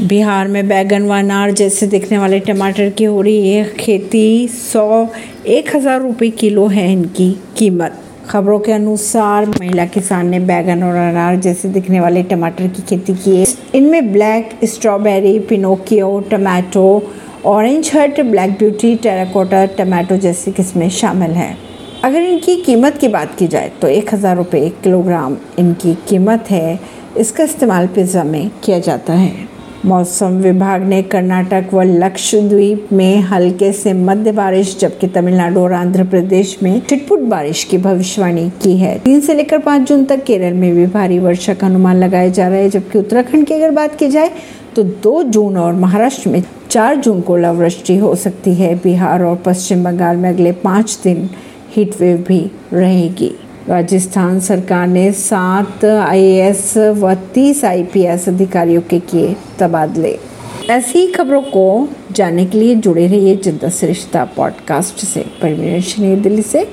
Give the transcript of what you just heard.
बिहार में बैगन व अनार जैसे दिखने वाले टमाटर की हो रही है खेती। सौ, एक हज़ार रुपये किलो है इनकी कीमत। खबरों के अनुसार महिला किसान ने बैगन और अनार जैसे दिखने वाले टमाटर की खेती की है। इनमें black strawberry, Pinocchio, tomato, orange hut, black beauty, terracotta, tomato जैसी किस्में शामिल हैं। अगर इनकी कीमत की बात की जाए तो एक हज़ार रुपये किलोग्राम इनकी कीमत है। इसका इस्तेमाल पिज़्ज़ा में किया जाता है। मौसम विभाग ने कर्नाटक व लक्षद्वीप में हल्के से मध्य बारिश, जबकि तमिलनाडु और आंध्र प्रदेश में छिटपुट बारिश की भविष्यवाणी की है। तीन से लेकर पाँच जून तक केरल में भी भारी वर्षा का अनुमान लगाया जा रहा है, जबकि उत्तराखंड की अगर बात की जाए तो दो जून और महाराष्ट्र में चार जून को ओलावृष्टि हो सकती है। बिहार और पश्चिम बंगाल में अगले पाँच दिन हीटवेव भी रहेगी। राजस्थान सरकार ने सात आईएएस व तीस आईपीएस अधिकारियों के किए तबादले। ऐसी खबरों को जानने के लिए जुड़े रहिए जनता श्रेष्ठता पॉडकास्ट से। परमीन दिल्ली से।